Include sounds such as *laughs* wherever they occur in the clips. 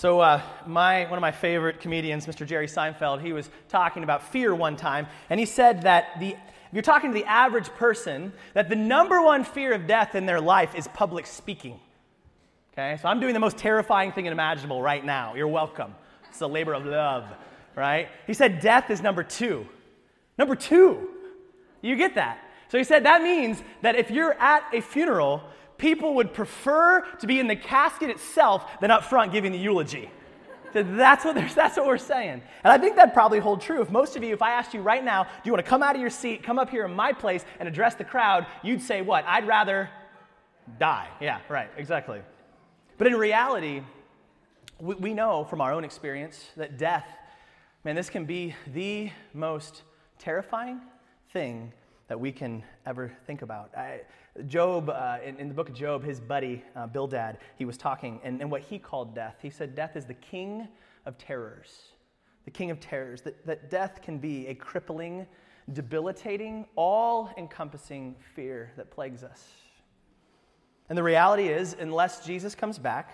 So, uh, my, one of my favorite comedians, Mr. Jerry Seinfeld, he was talking about fear one time, and he said that the, if you're talking to the average person, that the number one fear of death in their life is public speaking. Okay, so I'm doing the most terrifying thing imaginable right now. You're welcome. It's a labor of love, right? He said death is number two. Number two. You get that? So he said that means that if you're at a funeral, people would prefer to be in the casket itself than up front giving the eulogy. So that's what, *laughs* that's what we're saying. And I think that'd probably hold true. If most of you, if I asked you right now, do you want to come out of your seat, come up here in my place, and address the crowd, you'd say what? I'd rather die. Yeah, right, exactly. But in reality, we, we know from our own experience that death, man, this can be the most terrifying thing that we can ever think about. I, Job, uh, in, in, the book of Job, his buddy, uh, Bildad, he was talking, and, and what he called death, he said, Death is the king of terrors. The king of terrors. That, that death can be a crippling, debilitating, all encompassing fear that plagues us. And the reality is, unless Jesus comes back,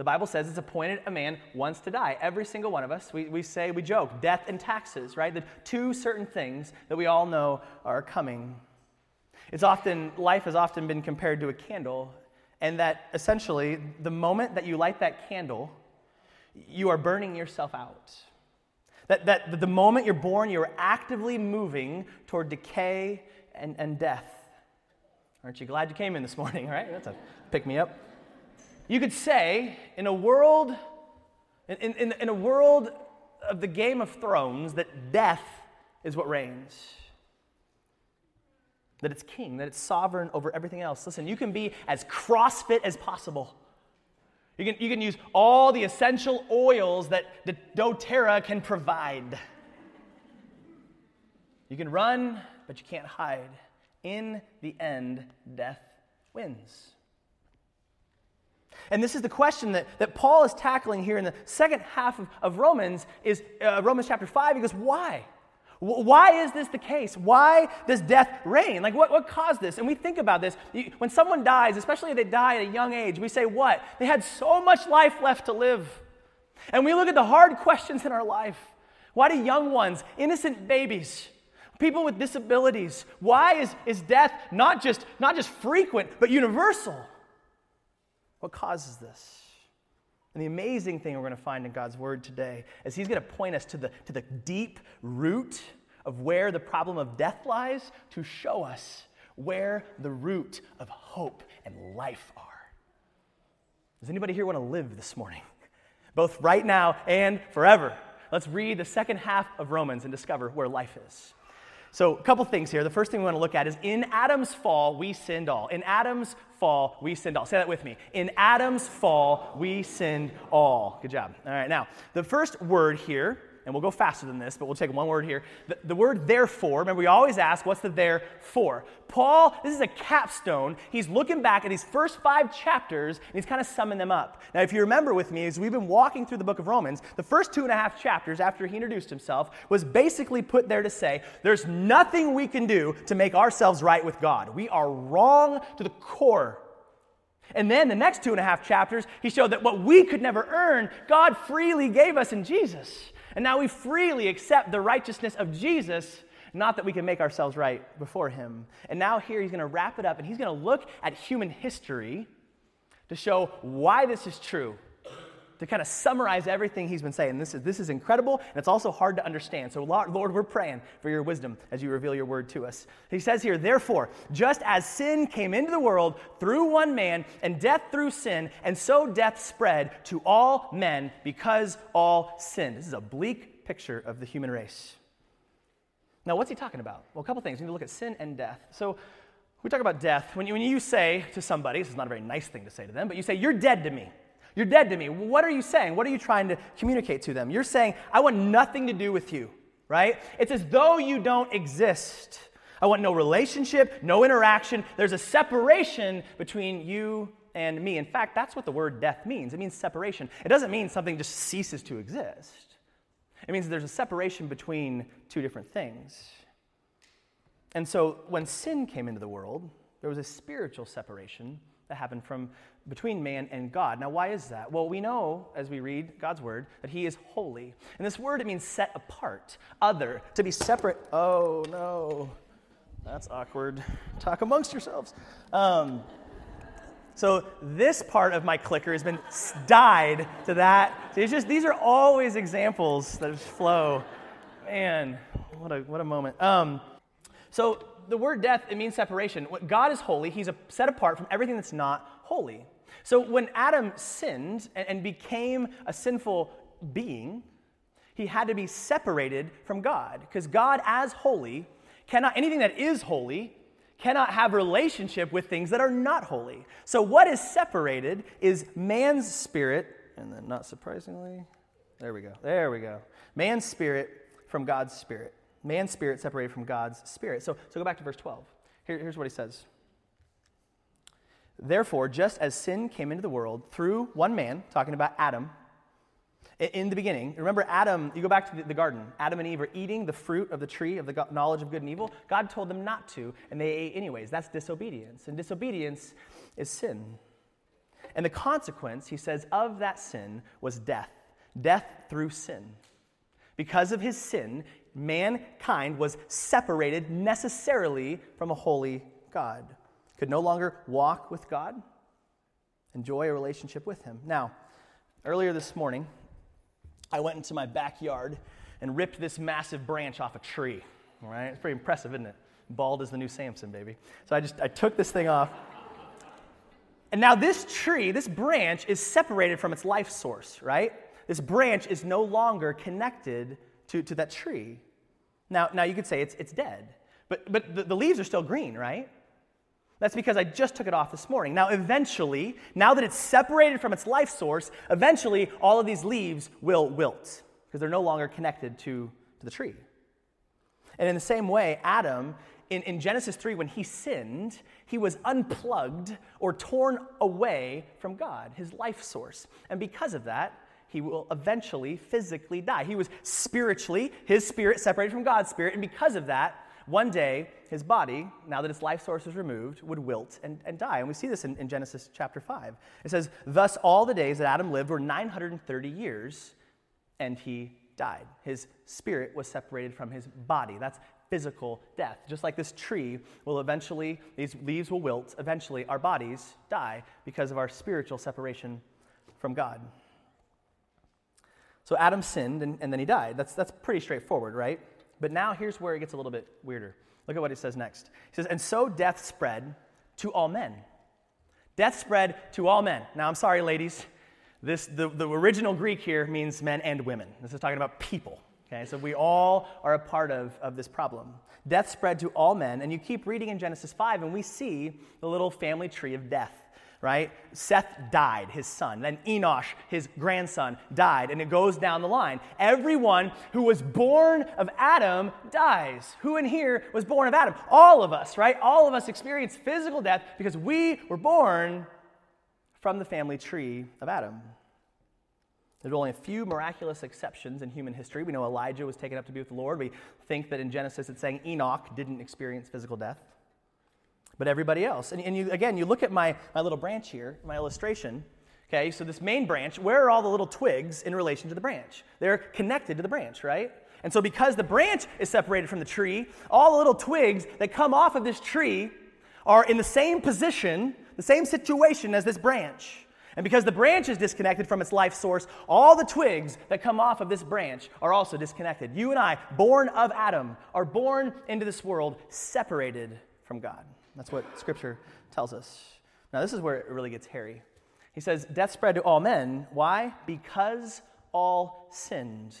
the Bible says it's appointed a man once to die. Every single one of us, we, we say, we joke, death and taxes, right? The two certain things that we all know are coming. It's often, life has often been compared to a candle, and that essentially, the moment that you light that candle, you are burning yourself out. That, that the moment you're born, you're actively moving toward decay and, and death. Aren't you glad you came in this morning, *laughs* right? That's a pick me up. You could say, in a world, in, in, in a world of the Game of Thrones, that death is what reigns. That it's king, that it's sovereign over everything else. Listen, you can be as crossfit as possible. You can, you can use all the essential oils that the doTERRA can provide. You can run, but you can't hide. In the end, death wins. And this is the question that, that Paul is tackling here in the second half of, of Romans is uh, Romans chapter 5. He goes, why? Why is this the case? Why does death reign? Like, what, what caused this? And we think about this. When someone dies, especially if they die at a young age, we say, What? They had so much life left to live. And we look at the hard questions in our life. Why do young ones, innocent babies, people with disabilities, why is, is death not just, not just frequent, but universal? What causes this? And the amazing thing we're going to find in God's word today is He's going to point us to the, to the deep root of where the problem of death lies to show us where the root of hope and life are. Does anybody here want to live this morning? *laughs* Both right now and forever. Let's read the second half of Romans and discover where life is. So, a couple things here. The first thing we want to look at is in Adam's fall, we sinned all. In Adam's fall, we sinned all. Say that with me. In Adam's fall, we sinned all. Good job. All right, now, the first word here and we'll go faster than this, but we'll take one word here. The, the, word therefore, remember, we always ask, what's the there for? Paul, this is a capstone. He's looking back at these first five chapters, and he's kind of summing them up. Now, if you remember with me, as we've been walking through the book of Romans, the first two and a half chapters after he introduced himself was basically put there to say, there's nothing we can do to make ourselves right with God. We are wrong to the core. And then the next two and a half chapters, he showed that what we could never earn, God freely gave us in Jesus. And now we freely accept the righteousness of Jesus, not that we can make ourselves right before Him. And now, here, He's going to wrap it up and He's going to look at human history to show why this is true, to kind of summarize everything He's been saying. This is, this is incredible, and it's also hard to understand. So, Lord, we're praying for your wisdom as you reveal your word to us. He says here, therefore, just as sin came into the world through one man, and death through sin, and so death spread to all men because all sinned. This is a bleak picture of the human race. Now, what's he talking about? Well, a couple things. We need to look at sin and death. So, we talk about death. When you, when you say to somebody, this is not a very nice thing to say to them, but you say, You're dead to me. You're dead to me. What are you saying? What are you trying to communicate to them? You're saying, I want nothing to do with you, right? It's as though you don't exist. I want no relationship, no interaction. There's a separation between you and me. In fact, that's what the word death means. It means separation. It doesn't mean something just ceases to exist, it means there's a separation between two different things. And so when sin came into the world, there was a spiritual separation that happened from between man and God. Now, why is that? Well, we know as we read God's word that He is holy. And this word, it means set apart, other, to be separate. Oh, no. That's awkward. Talk amongst yourselves. Um, so this part of my clicker has been died to that. It's just these are always examples that flow. Man, what a what a moment. Um, so the word death it means separation. God is holy. He's a, set apart from everything that's not holy. So when Adam sinned and, became a sinful being, he had to be separated from God because God, as holy, cannot anything that is holy cannot have relationship with things that are not holy. So what is separated is man's spirit, and then not surprisingly, there we go. There we go. Man's spirit from God's spirit. Man's spirit separated from God's spirit. So, so go back to verse 12. Here, here's what he says. Therefore, just as sin came into the world through one man, talking about Adam, in the beginning, remember Adam, you go back to the garden. Adam and Eve are eating the fruit of the tree of the knowledge of good and evil. God told them not to, and they ate anyways. That's disobedience. And disobedience is sin. And the consequence, he says, of that sin was death. Death through sin. Because of his sin, mankind was separated necessarily from a holy God, could no longer walk with God, enjoy a relationship with him. Now, earlier this morning, I went into my backyard and ripped this massive branch off a tree. Right, it's pretty impressive, isn't it? Bald is the new Samson, baby. So I just I took this thing off. And now this tree, this branch is separated from its life source, right? This branch is no longer connected to, to that tree. Now, now you could say it's, it's dead, but, but the, the leaves are still green, right? That's because I just took it off this morning. Now, eventually, now that it's separated from its life source, eventually all of these leaves will wilt because they're no longer connected to, to the tree. And in the same way, Adam, in, in Genesis 3, when he sinned, he was unplugged or torn away from God, his life source. And because of that, he will eventually physically die. He was spiritually, his spirit separated from God's spirit, and because of that, one day, his body, now that its life source is removed, would wilt and, and die. And we see this in, in Genesis chapter 5. It says, Thus all the days that Adam lived were 930 years, and he died. His spirit was separated from his body. That's physical death. Just like this tree will eventually, these leaves will wilt, eventually our bodies die because of our spiritual separation from God. So Adam sinned and, and then he died. That's, that's pretty straightforward, right? But now here's where it gets a little bit weirder. Look at what it says next. He says, And so death spread to all men. Death spread to all men. Now, I'm sorry, ladies. This, the, the original Greek here means men and women. This is talking about people. Okay, so we all are a part of, of this problem. Death spread to all men, and you keep reading in Genesis 5, and we see the little family tree of death right? Seth died, his son. Then Enosh, his grandson, died. And it goes down the line. Everyone who was born of Adam dies. Who in here was born of Adam? All of us, right? All of us experience physical death because we were born from the family tree of Adam. There's only a few miraculous exceptions in human history. We know Elijah was taken up to be with the Lord. We think that in Genesis it's saying Enoch didn't experience physical death but everybody else. And, and you, again, you look at my, my little branch here, my illustration. Okay, so this main branch, where are all the little twigs in relation to the branch? They're connected to the branch, right? And so, because the branch is separated from the tree, all the little twigs that come off of this tree are in the same position, the same situation as this branch. And because the branch is disconnected from its life source, all the twigs that come off of this branch are also disconnected. You and I, born of Adam, are born into this world separated from God. That's what Scripture tells us. Now, this is where it really gets hairy. He says, Death spread to all men. Why? Because all sinned.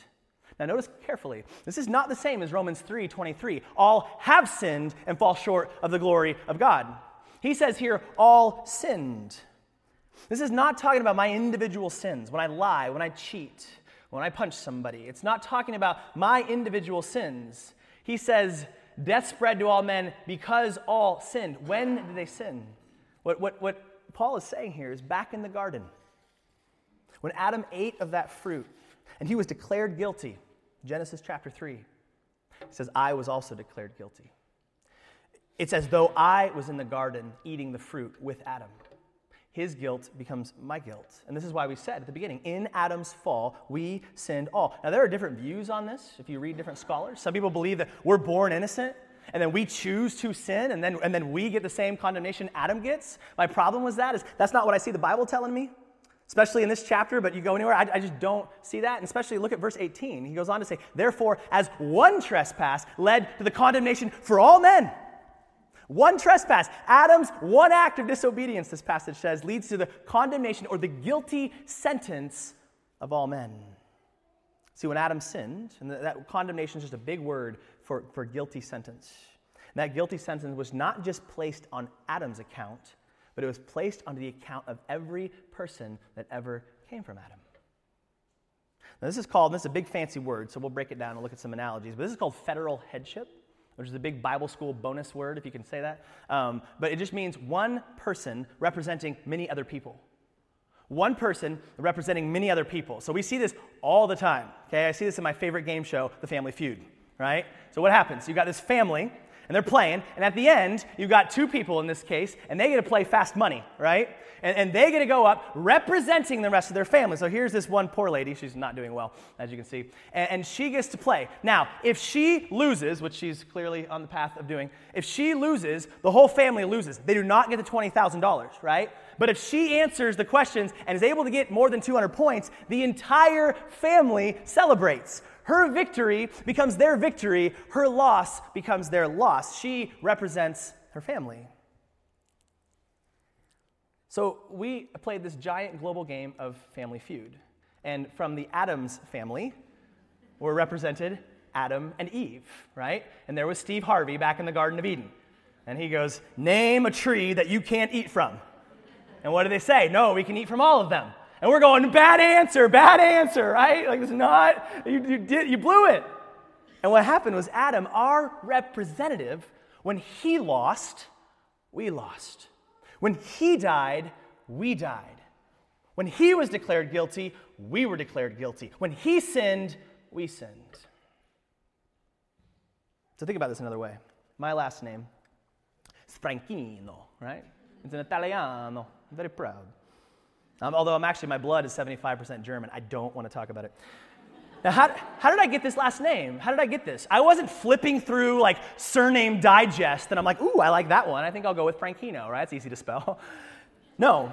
Now, notice carefully. This is not the same as Romans 3 23. All have sinned and fall short of the glory of God. He says here, all sinned. This is not talking about my individual sins, when I lie, when I cheat, when I punch somebody. It's not talking about my individual sins. He says, Death spread to all men because all sinned. When did they sin? What, what, what Paul is saying here is back in the garden. When Adam ate of that fruit and he was declared guilty, Genesis chapter 3, he says, I was also declared guilty. It's as though I was in the garden eating the fruit with Adam. His guilt becomes my guilt. And this is why we said at the beginning in Adam's fall, we sinned all. Now, there are different views on this if you read different scholars. Some people believe that we're born innocent and then we choose to sin and then, and then we get the same condemnation Adam gets. My problem with that is that's not what I see the Bible telling me, especially in this chapter, but you go anywhere, I, I just don't see that. And especially look at verse 18. He goes on to say, Therefore, as one trespass led to the condemnation for all men. One trespass, Adam's one act of disobedience, this passage says, leads to the condemnation or the guilty sentence of all men. See, when Adam sinned, and that condemnation is just a big word for, for guilty sentence. And that guilty sentence was not just placed on Adam's account, but it was placed on the account of every person that ever came from Adam. Now, this is called, this is a big fancy word, so we'll break it down and look at some analogies, but this is called federal headship which is a big Bible school bonus word, if you can say that. Um, but it just means one person representing many other people. One person representing many other people. So we see this all the time. Okay, I see this in my favorite game show, The Family Feud, right? So what happens? You've got this family, and they're playing, and at the end, you've got two people in this case, and they get to play fast money, right? and, and they get to go up representing the rest of their family. So here's this one poor lady. She's not doing well, as you can see. And, and she gets to play. Now, if she loses, which she's clearly on the path of doing, if she loses, the whole family loses. They do not get the $20,000, right? But if she answers the questions and is able to get more than 200 points, the entire family celebrates. Her victory becomes their victory, her loss becomes their loss. She represents her family. So we played this giant global game of Family Feud. And from the Adams family were represented Adam and Eve, right? And there was Steve Harvey back in the Garden of Eden. And he goes, Name a tree that you can't eat from. And what do they say? No, we can eat from all of them. And we're going, bad answer, bad answer, right? Like it's not, you, you, did, you blew it. And what happened was Adam, our representative, when he lost, we lost. When he died, we died. When he was declared guilty, we were declared guilty. When he sinned, we sinned. So think about this another way. My last name Franchino, right? It's an Italiano. I'm very proud. Um, although I'm actually, my blood is 75% German. I don't want to talk about it. Now, how, how did I get this last name? How did I get this? I wasn't flipping through like surname digest and I'm like, ooh, I like that one. I think I'll go with Franchino, right? It's easy to spell. *laughs* No.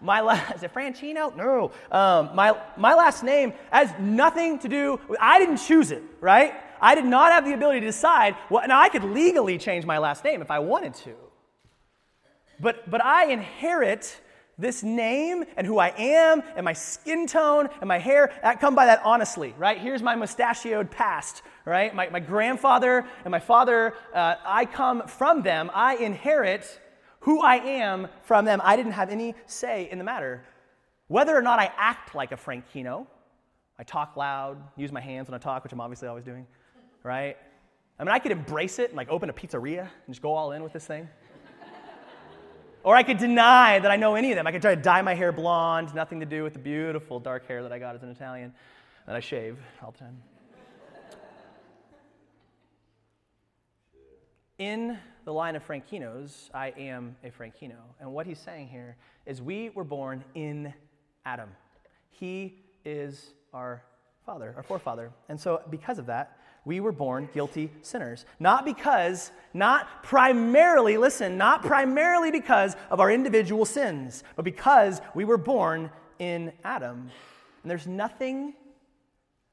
My last, *laughs* is it Franchino? No. Um, my, my last name has nothing to do, with, I didn't choose it, right? I did not have the ability to decide. What, now, I could legally change my last name if I wanted to. But, but I inherit this name and who I am and my skin tone and my hair, that come by that honestly, right? Here's my mustachioed past, right? My, my grandfather and my father, uh, I come from them. I inherit who I am from them. I didn't have any say in the matter. Whether or not I act like a Franchino, I talk loud, use my hands when I talk, which I'm obviously always doing, right? I mean, I could embrace it and like open a pizzeria and just go all in with this thing. Or I could deny that I know any of them. I could try to dye my hair blonde, nothing to do with the beautiful dark hair that I got as an Italian that I shave all the time. In the line of Franchinos, I am a Franchino. And what he's saying here is we were born in Adam. He is our father, our forefather. And so, because of that, we were born guilty sinners. Not because, not primarily, listen, not primarily because of our individual sins, but because we were born in Adam. And there's nothing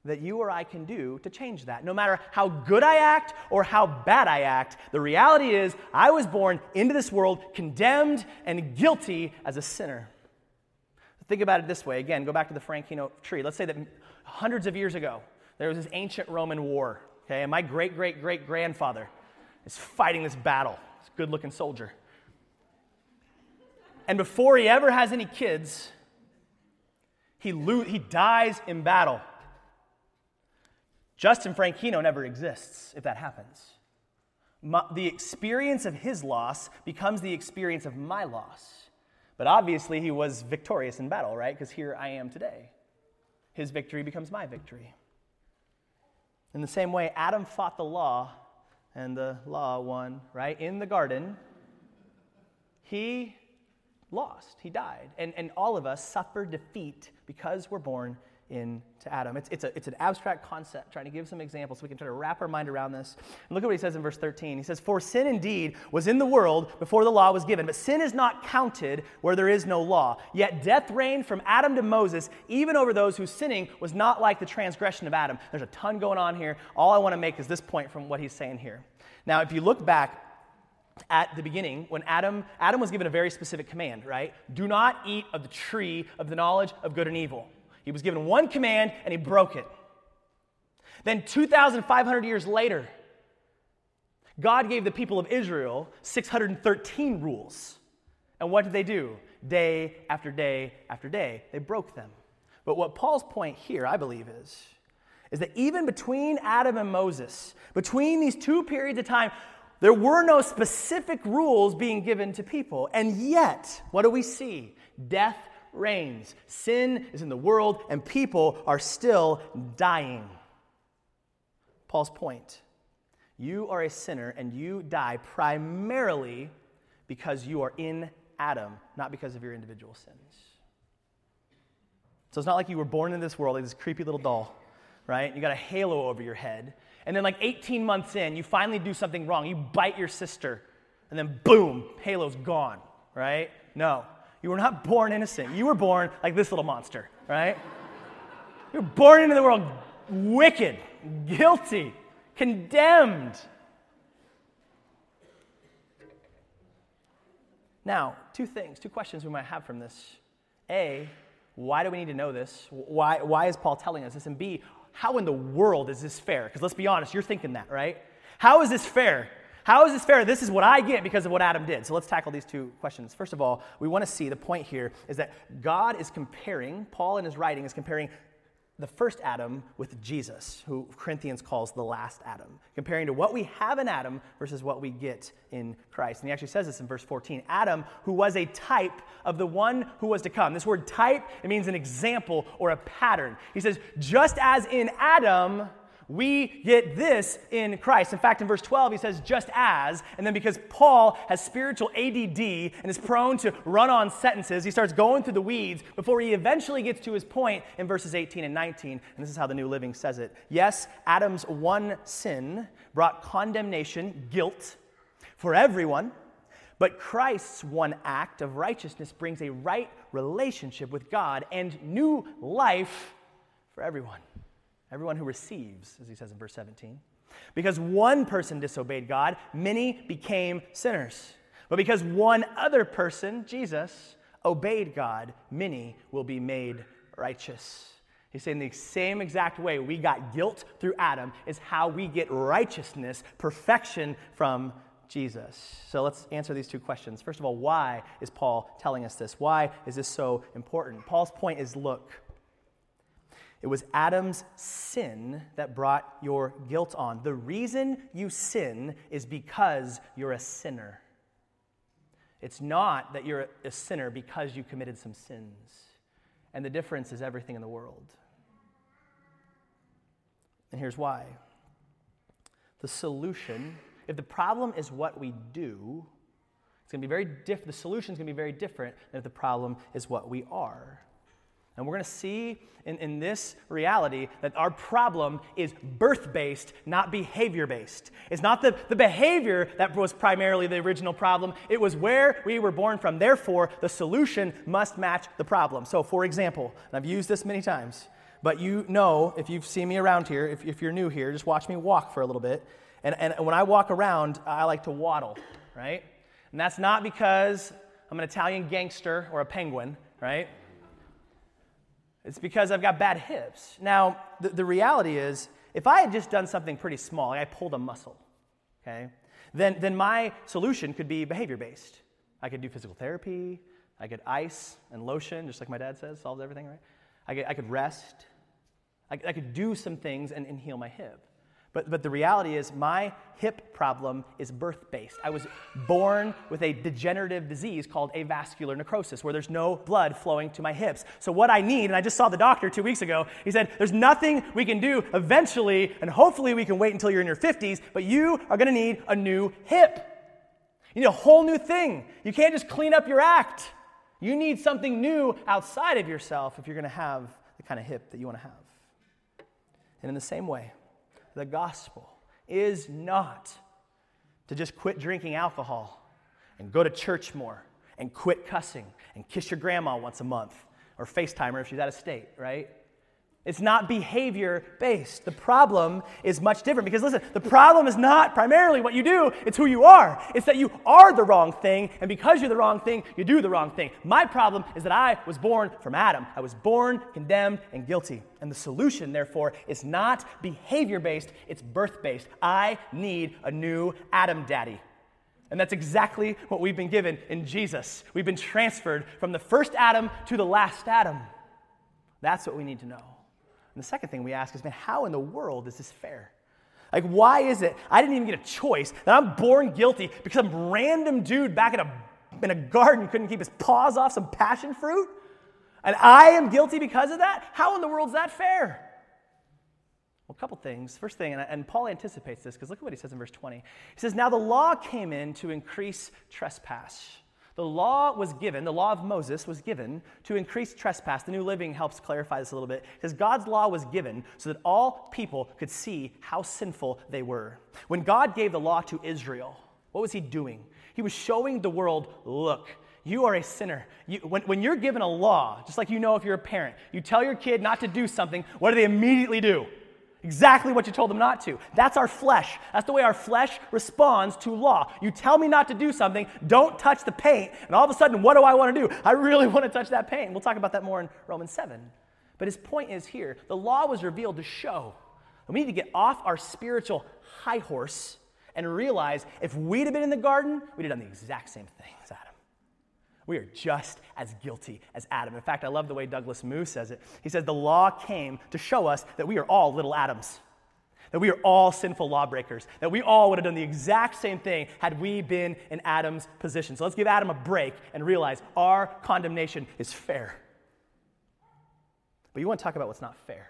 that you or I can do to change that. No matter how good I act or how bad I act, the reality is I was born into this world condemned and guilty as a sinner. Think about it this way. Again, go back to the Franchino tree. Let's say that hundreds of years ago, there was this ancient Roman war, okay, and my great great great grandfather is fighting this battle, this good looking soldier. And before he ever has any kids, he, lo- he dies in battle. Justin Franchino never exists if that happens. My, the experience of his loss becomes the experience of my loss. But obviously, he was victorious in battle, right? Because here I am today. His victory becomes my victory. In the same way, Adam fought the law, and the law won, right? In the garden, he lost. He died. And, and all of us suffer defeat because we're born into Adam. It's, it's, a, it's an abstract concept, trying to give some examples so we can try to wrap our mind around this. And look at what he says in verse 13. He says, For sin indeed was in the world before the law was given, but sin is not counted where there is no law. Yet death reigned from Adam to Moses, even over those whose sinning was not like the transgression of Adam. There's a ton going on here. All I want to make is this point from what he's saying here. Now, if you look back at the beginning when Adam Adam was given a very specific command, right? Do not eat of the tree of the knowledge of good and evil. He was given one command and he broke it. Then 2,500 years later, God gave the people of Israel 613 rules. And what did they do? Day after day after day, they broke them. But what Paul's point here, I believe, is, is that even between Adam and Moses, between these two periods of time, there were no specific rules being given to people. And yet, what do we see? Death reigns. Sin is in the world, and people are still dying. Paul's point you are a sinner, and you die primarily because you are in Adam, not because of your individual sins. So it's not like you were born in this world like this creepy little doll, right? You got a halo over your head. And then, like 18 months in, you finally do something wrong. You bite your sister, and then boom, halo's gone, right? No. You were not born innocent. You were born like this little monster, right? You were born into the world wicked, guilty, condemned. Now, two things, two questions we might have from this. A, why do we need to know this? Why, why is Paul telling us this? And B, how in the world is this fair? Because let's be honest, you're thinking that, right? How is this fair? How is this fair? This is what I get because of what Adam did. So let's tackle these two questions. First of all, we want to see the point here is that God is comparing, Paul in his writing is comparing the first Adam with Jesus, who Corinthians calls the last Adam, comparing to what we have in Adam versus what we get in Christ. And he actually says this in verse 14 Adam, who was a type of the one who was to come. This word type, it means an example or a pattern. He says, just as in Adam, we get this in Christ. In fact, in verse 12, he says, just as, and then because Paul has spiritual ADD and is prone to run on sentences, he starts going through the weeds before he eventually gets to his point in verses 18 and 19. And this is how the New Living says it. Yes, Adam's one sin brought condemnation, guilt for everyone. But Christ's one act of righteousness brings a right relationship with God and new life for everyone. Everyone who receives, as he says in verse 17. Because one person disobeyed God, many became sinners. But because one other person, Jesus, obeyed God, many will be made righteous. He's saying the same exact way we got guilt through Adam is how we get righteousness, perfection from Jesus. So let's answer these two questions. First of all, why is Paul telling us this? Why is this so important? Paul's point is look, it was Adam's sin that brought your guilt on. The reason you sin is because you're a sinner. It's not that you're a sinner because you committed some sins. And the difference is everything in the world. And here's why the solution, if the problem is what we do, it's going to be very different. The solution is going to be very different than if the problem is what we are. And we're going to see in, in this reality that our problem is birth based, not behavior based. It's not the, the behavior that was primarily the original problem, it was where we were born from. Therefore, the solution must match the problem. So, for example, and I've used this many times, but you know, if you've seen me around here, if, if you're new here, just watch me walk for a little bit. And, and when I walk around, I like to waddle, right? And that's not because I'm an Italian gangster or a penguin, right? It's because I've got bad hips. Now, the, the reality is, if I had just done something pretty small, like I pulled a muscle, okay, then, then my solution could be behavior based. I could do physical therapy, I could ice and lotion, just like my dad says, solves everything, right? I could, I could rest, I, I could do some things and, and heal my hip. But, but the reality is, my hip problem is birth based. I was born with a degenerative disease called avascular necrosis, where there's no blood flowing to my hips. So, what I need, and I just saw the doctor two weeks ago, he said, There's nothing we can do eventually, and hopefully we can wait until you're in your 50s, but you are to need a new hip. You need a whole new thing. You can't just clean up your act. You need something new outside of yourself if you're to have the kind of hip that you want to have. And in the same way, the gospel is not to just quit drinking alcohol and go to church more and quit cussing and kiss your grandma once a month or FaceTime her if she's out of state, right? It's not behavior based. The problem is much different because, listen, the problem is not primarily what you do, it's who you are. It's that you are the wrong thing, and because you're the wrong thing, you do the wrong thing. My problem is that I was born from Adam. I was born condemned and guilty. And the solution, therefore, is not behavior based, it's birth based. I need a new Adam daddy. And that's exactly what we've been given in Jesus. We've been transferred from the first Adam to the last Adam. That's what we need to know. And the second thing we ask is, man, how in the world is this fair? Like, why is it I didn't even get a choice that I'm born guilty because some random dude back in a, in a garden couldn't keep his paws off some passion fruit? And I am guilty because of that? How in the world is that fair? Well, a couple things. First thing, and, and Paul anticipates this because look at what he says in verse 20. He says, Now the law came in to increase trespass. The law was given, the law of Moses was given to increase trespass. The New Living helps clarify this a little bit because God's law was given so that all people could see how sinful they were. When God gave the law to Israel, what was he doing? He was showing the world, look, you are a sinner. You, when, when you're given a law, just like you know if you're a parent, you tell your kid not to do something, what do they immediately do? Exactly what you told them not to. That's our flesh. That's the way our flesh responds to law. You tell me not to do something, don't touch the paint, and all of a sudden, what do I want to do? I really *laughs* want to touch that paint. We'll talk about that more in Romans 7. But his point is here the law was revealed to show that we need to get off our spiritual high horse and realize if we'd have been in the garden, we'd have done the exact same thing as Adam. We are just as guilty as Adam. In fact, I love the way Douglas Moo says it. He says, The law came to show us that we are all little Adams, that we are all sinful lawbreakers, that we all would have done the exact same thing had we been in Adam's position. So let's give Adam a break and realize our condemnation is fair. But you want to talk about what's not fair.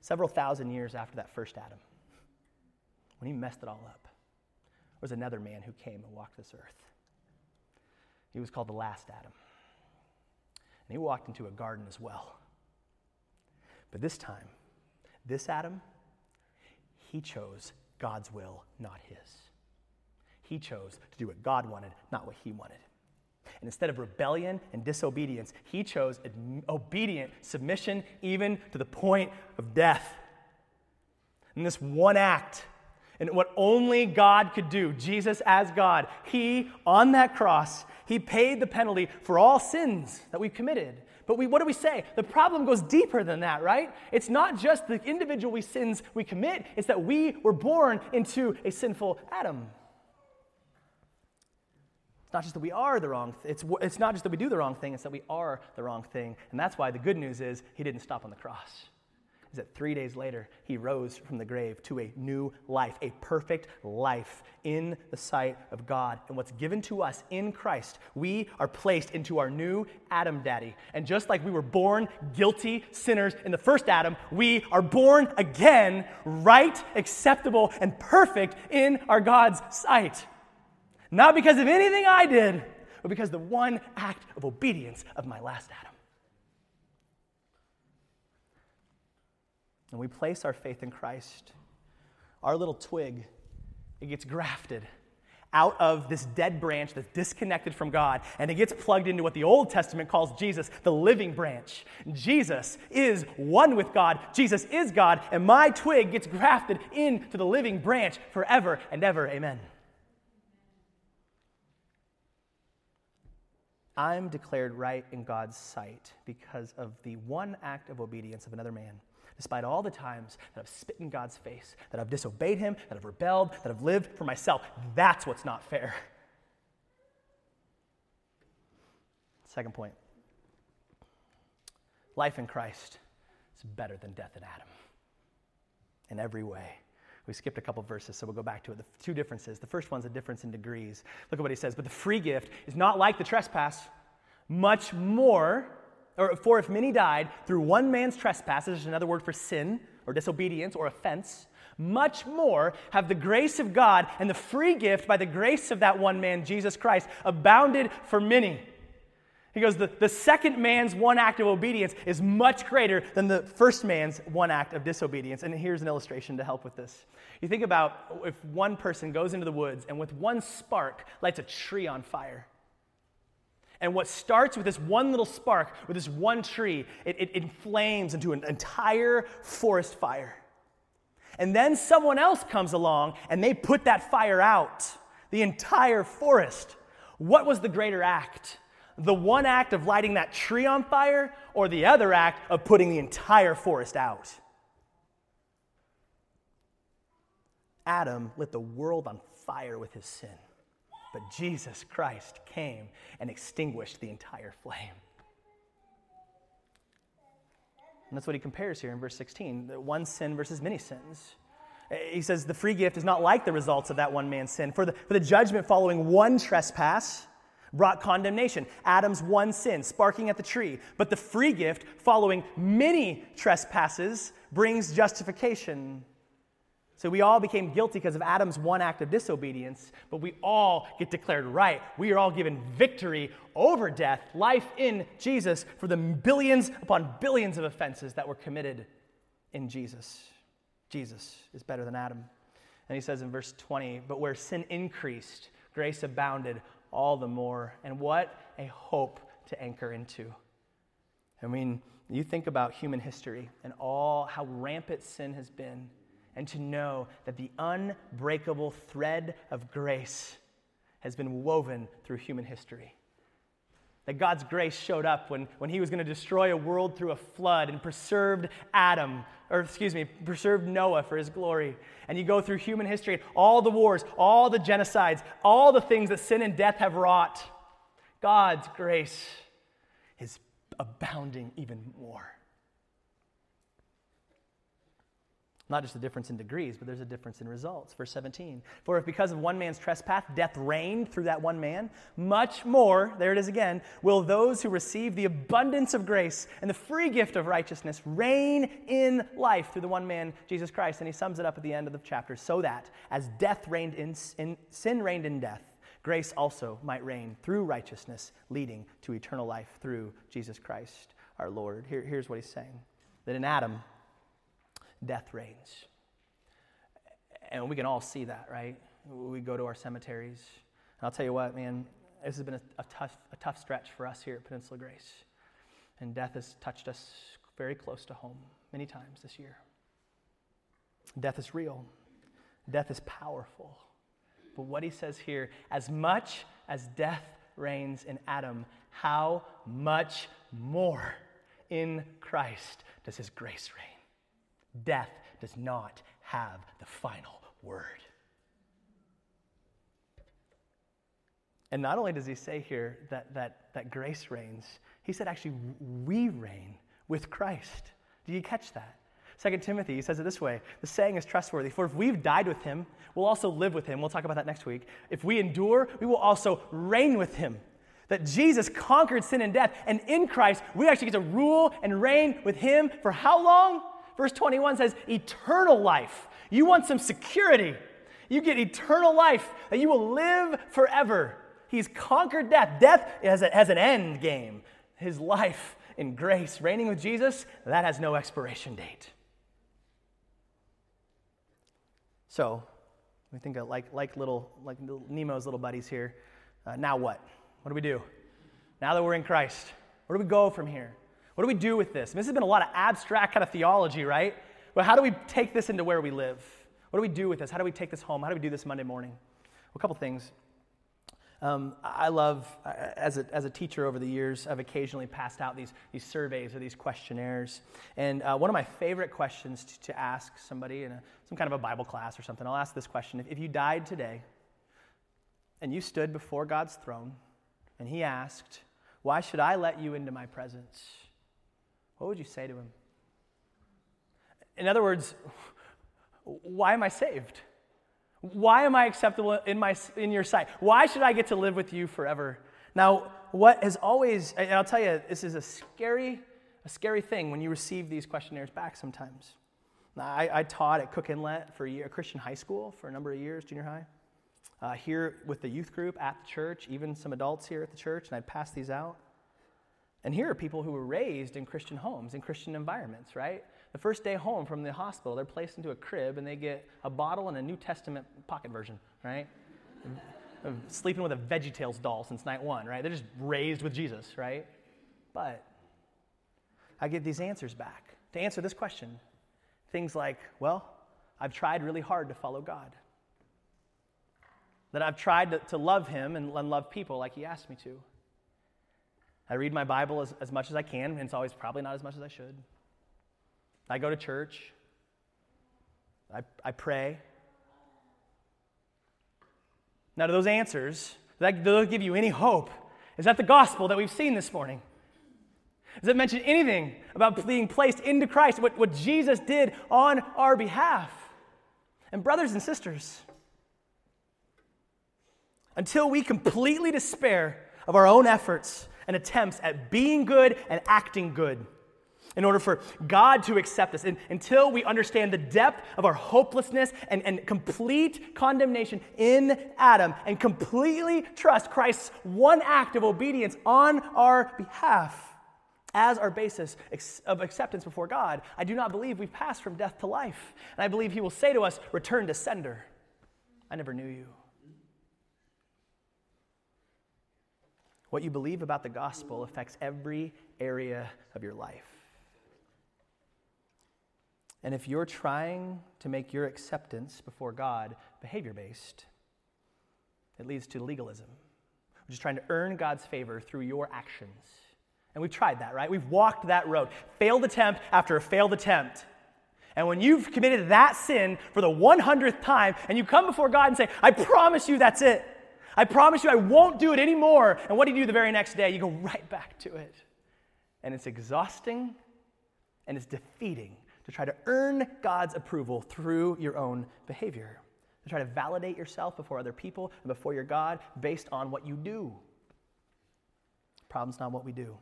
Several thousand years after that first Adam, when he messed it all up, there was another man who came and walked this earth. He was called the last Adam. And he walked into a garden as well. But this time, this Adam, he chose God's will, not his. He chose to do what God wanted, not what he wanted. And instead of rebellion and disobedience, he chose obedient submission, even to the point of death. And this one act and what only God could do, Jesus as God, He, on that cross, He paid the penalty for all sins that we've committed. But we, what do we say? The problem goes deeper than that, right? It's not just the individual we sins we commit, it's that we were born into a sinful Adam. It's not just that we are the wrong th- it's, it's not just that we do the wrong thing, it's that we are the wrong thing. And that's why the good news is He didn't stop on the cross is that three days later, he rose from the grave to a new life, a perfect life in the sight of God. And what's given to us in Christ, we are placed into our new Adam daddy. And just like we were born guilty sinners in the first Adam, we are born again right, acceptable, and perfect in our God's sight. Not because of anything I did, but because the one act of obedience of my last Adam. And we place our faith in Christ, our little twig, it gets grafted out of this dead branch that's disconnected from God, and it gets plugged into what the Old Testament calls Jesus, the living branch. Jesus is one with God, Jesus is God, and my twig gets grafted into the living branch forever and ever. Amen. I'm declared right in God's sight because of the one act of obedience of another man despite all the times that I've spit in God's face, that I've disobeyed Him, that I've rebelled, that I've lived for myself. That's what's not fair. Second point life in Christ is better than death in Adam in every way. We skipped a couple verses, so we'll go back to it. The two differences. The first one's a difference in degrees. Look at what he says. But the free gift is not like the trespass, much more or for if many died through one man's trespasses, another word for sin or disobedience or offense, much more have the grace of God and the free gift by the grace of that one man, Jesus Christ, abounded for many. He goes, the, the second man's one act of obedience is much greater than the first man's one act of disobedience. And here's an illustration to help with this. You think about if one person goes into the woods and with one spark lights a tree on fire. And what starts with this one little spark, with this one tree, it, it inflames into an entire forest fire. And then someone else comes along and they put that fire out, the entire forest. What was the greater act? the one act of lighting that tree on fire or the other act of putting the entire forest out. Adam lit the world on fire with his sin, but Jesus Christ came and extinguished the entire flame. And that's what he compares here in verse 16 one sin versus many sins. Uh, he says the free gift is not like the results of that one man's sin. For the, for the judgment following one trespass, brought condemnation. Adam's one sin, sparking at the tree. But the free gift, following many trespasses, brings justification. So we all became guilty because of Adam's one act of disobedience, but we all get declared right. We are all given victory over death, life in Jesus for the billions upon billions of offenses that were committed in Jesus. Jesus is better than Adam. And he says in verse 20, but where sin increased, grace abounded all the more. And what a hope to anchor into. I mean, you think about human history and all how rampant sin has been, and to know that the unbreakable thread of grace has been woven through human history. That God's grace showed up when, when he was going to destroy a world through a flood and preserved Adam, or excuse me, preserved Noah for his glory. And you go through human history, all the wars, all the genocides, all the things that sin and death have wrought. God's grace is abounding even more. Not just a difference in degrees, but there's a difference in results. Verse 17. For if because of one man's trespass death reigned through that one man, much more, there it is again, will those who receive the abundance of grace and the free gift of righteousness reign in life through the one man, Jesus Christ. And he sums it up at the end of the chapter so that as death reigned in, in sin reigned in death, grace also might reign through righteousness, leading to eternal life through Jesus Christ our Lord. Here, here's what he's saying that in Adam, death reigns. And we can all see that, right? We go to our cemeteries. And I'll tell you what, man, this has been a, a, tough, a tough stretch for us here at Peninsula Grace. And death has touched us very close to home many times this year. Death is real, death is powerful. But what he says here, as much as death reigns in Adam, how much more in Christ does his grace reign? Death does not have the final word. And not only does he say here that, that, that grace reigns, he said actually we reign with Christ. Do you catch that? Second Timothy, he says it this way the saying is trustworthy. For if we've died with him, we'll also live with him. We'll talk about that next week. If we endure, we will also reign with him. That Jesus conquered sin and death, and in Christ, we actually get to rule and reign with him for how long? Verse 21 says, eternal life. You want some security. You get eternal life, that you will live forever. He's conquered death. Death has, a, has an end game. His life in grace, reigning with Jesus, that has no expiration date. So, we think of like, like little, like Nemo's little buddies here. Uh, now what? What do we do? Now that we're in Christ, where do we go from here? What do we do with this? this has been a lot of abstract kind of theology, right? But how do we take this into where we live? What do we do with this? How do we take this home? How do we do this Monday morning? Well, a couple things. Um, I love, as a, as a teacher over the years, I've occasionally passed out these, these surveys or these questionnaires. And uh, one of my favorite questions to, to ask somebody in a, some kind of a Bible class or something, I'll ask this question if you died today and you stood before God's throne and He asked, Why should I let you into my presence? What would you say to him? In other words, why am I saved? Why am I acceptable in, my, in your sight? Why should I get to live with you forever? Now, what has always, and I'll tell you, this is a scary, a scary thing when you receive these questionnaires back sometimes. I, I taught at Cook Inlet for a, year, Christian high school for a number of years, junior high. Uh, here with the youth group at the church, even some adults here at the church, and I'd pass these out. And here are people who were raised in Christian homes, in Christian environments, right? The first day home from the hospital, they're placed into a crib and they get a bottle and a New Testament pocket version, right? *laughs* sleeping with a VeggieTales doll since night one, right? They're just raised with Jesus, right? But I get these answers back to answer this question. Things like, well, I've tried really hard to follow God. That I've tried to, to love Him and, and love people like He asked me to. I read my Bible as, as much as I can, and it's always probably not as much as I should. I go to church. I, I pray. Now, do those answers, do those give you any hope? Is that the gospel that we've seen this morning? Does it mention anything about being placed into Christ, what, what Jesus did on our behalf? And, brothers and sisters, until we completely despair of our own efforts and attempts at being good and acting good, in order for God to accept us, and until we understand the depth of our hopelessness and, and complete condemnation in Adam, and completely trust Christ's one act of obedience on our behalf as our basis of acceptance before God, I do not believe we've passed from death to life. And I believe He will say to us, Return to sender. I never knew you. What you believe about the gospel affects every area of your life. And if you're trying to make your acceptance before God behavior based, it leads to legalism, which is trying to earn God's favor through your actions. And we've tried that, right? We've walked that road. Failed attempt after a failed attempt. And when you've committed that sin for the 100th time and you come before God and say, I promise you that's it. I promise you I won't do it anymore. And what do you do the very next day? You go right back to it. And it's exhausting and it's defeating to try to earn God's approval through your own behavior, to try to validate yourself before other people and before your God based on what you do. Problem's not what we do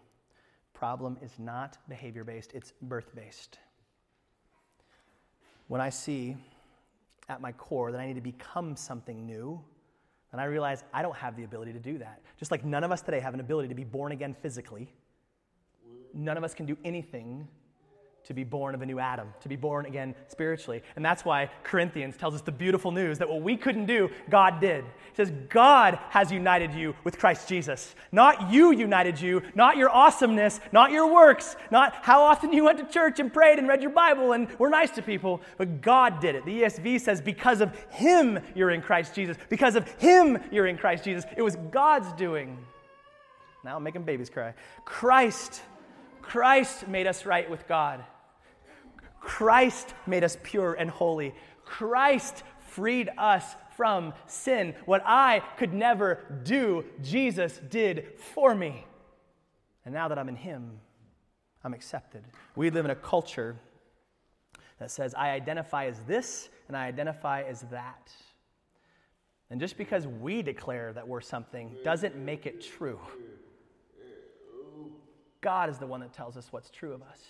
problem is not behavior based, it's birth based. When I see at my core that I need to become something new, then I realize I don't have the ability to do that. Just like none of us today have an ability to be born again physically, none of us can do anything to be born of a new Adam, to be born again spiritually. And that's why Corinthians tells us the beautiful news that what we couldn't do, God did. It says, God has united you with Christ Jesus. Not you united you, not your awesomeness, not your works, not how often you went to church and prayed and read your Bible and were nice to people, but God did it. The ESV says, because of Him you're in Christ Jesus. Because of Him you're in Christ Jesus. It was God's doing. Now I'm making babies cry. Christ Christ made us right with God. Christ made us pure and holy. Christ freed us from sin. What I could never do, Jesus did for me. And now that I'm in Him, I'm accepted. We live in a culture that says, I identify as this and I identify as that. And just because we declare that we're something doesn't make it true. God is the one that tells us what's true of us.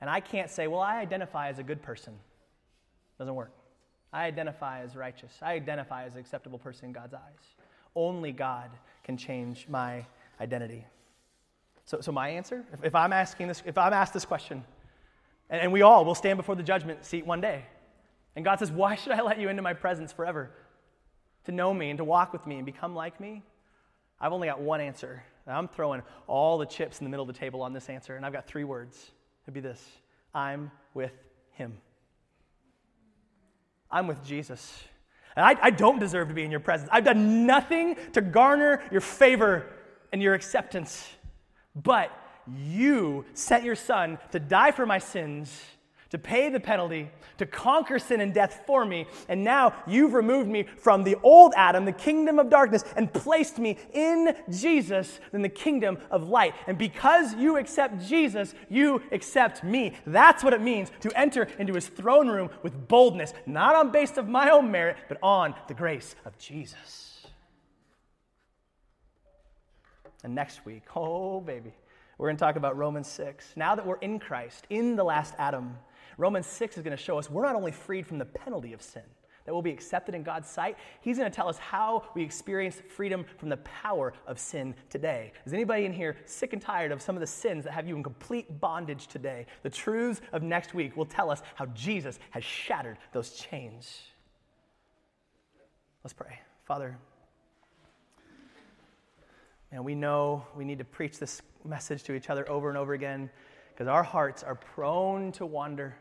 And I can't say, well, I identify as a good person. Doesn't work. I identify as righteous. I identify as an acceptable person in God's eyes. Only God can change my identity. So, so my answer, if, if I'm asking this, if I'm asked this question, and, and we all will stand before the judgment seat one day, and God says, Why should I let you into my presence forever? To know me and to walk with me and become like me? I've only got one answer. I'm throwing all the chips in the middle of the table on this answer, and I've got three words. It'd be this I'm with him. I'm with Jesus. And I, I, don't deserve to be in your presence. I've done nothing to garner your favor and your acceptance. But you sent your son to die for my sins to pay the penalty, to conquer sin and death for me. And now you've removed me from the old Adam, the kingdom of darkness, and placed me in Jesus in the kingdom of light. And because you accept Jesus, you accept me. That's what it means to enter into his throne room with boldness, not on base of my own merit, but on the grace of Jesus. And next week, *laughs* oh baby, we're going to talk about Romans 6. Now that we're in Christ, in the last Adam, Romans 6 is going to show us we're not only freed from the penalty of sin, that we'll be accepted in God's sight, He's going to tell us how we experience freedom from the power of sin today. Is anybody in here sick and tired of some of the sins that have you in complete bondage today? The truths of next week will tell us how Jesus has shattered those chains. Let's pray. Father, and we know we need to preach this message to each other over and over again because our hearts are prone to wander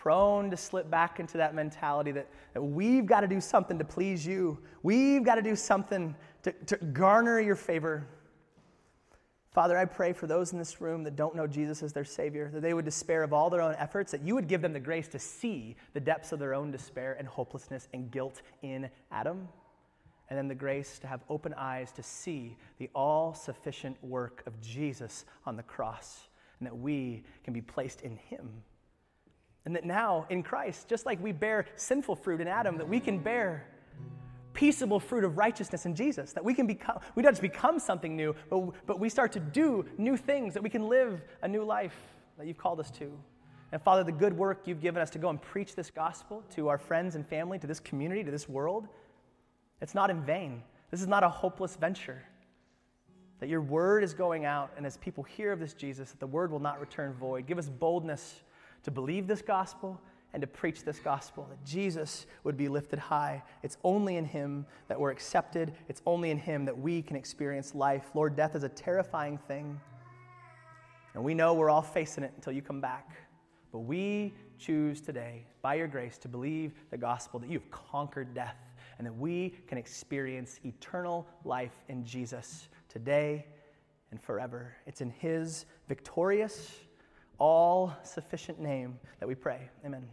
prone to slip back into that mentality that, that we've got to do something to please you. We've got to do something to, to garner your favor. Father, I pray for those in this room that don't know Jesus as their Savior, that they would despair of all their own efforts, that you would give them the grace to see the depths of their own despair and hopelessness and guilt in Adam, and then the grace to have open eyes to see the all sufficient work of Jesus on the cross, and that we can be placed in Him and that now in Christ, just like we bear sinful fruit in Adam, that we can bear peaceable fruit of righteousness in Jesus, that we can become, we don't just become something new, but, but we start to do new things, that we can live a new life that you've called us to. And Father, the good work you've given us to go and preach this gospel to our friends and family, to this community, to this world, it's not in vain. This is not a hopeless venture. That your word is going out, and as people hear of this Jesus, that the word will not return void. Give us boldness to believe this gospel and to preach this gospel that Jesus would be lifted high. It's only in Him that we're accepted, it's only in Him that we can experience life. Lord, death is a terrifying thing, and we know we're all facing it until you come back. But we choose today, by your grace, to believe the gospel that you've conquered death and that we can experience eternal life in Jesus today and forever. It's in His victorious, all sufficient name that we pray. Amen.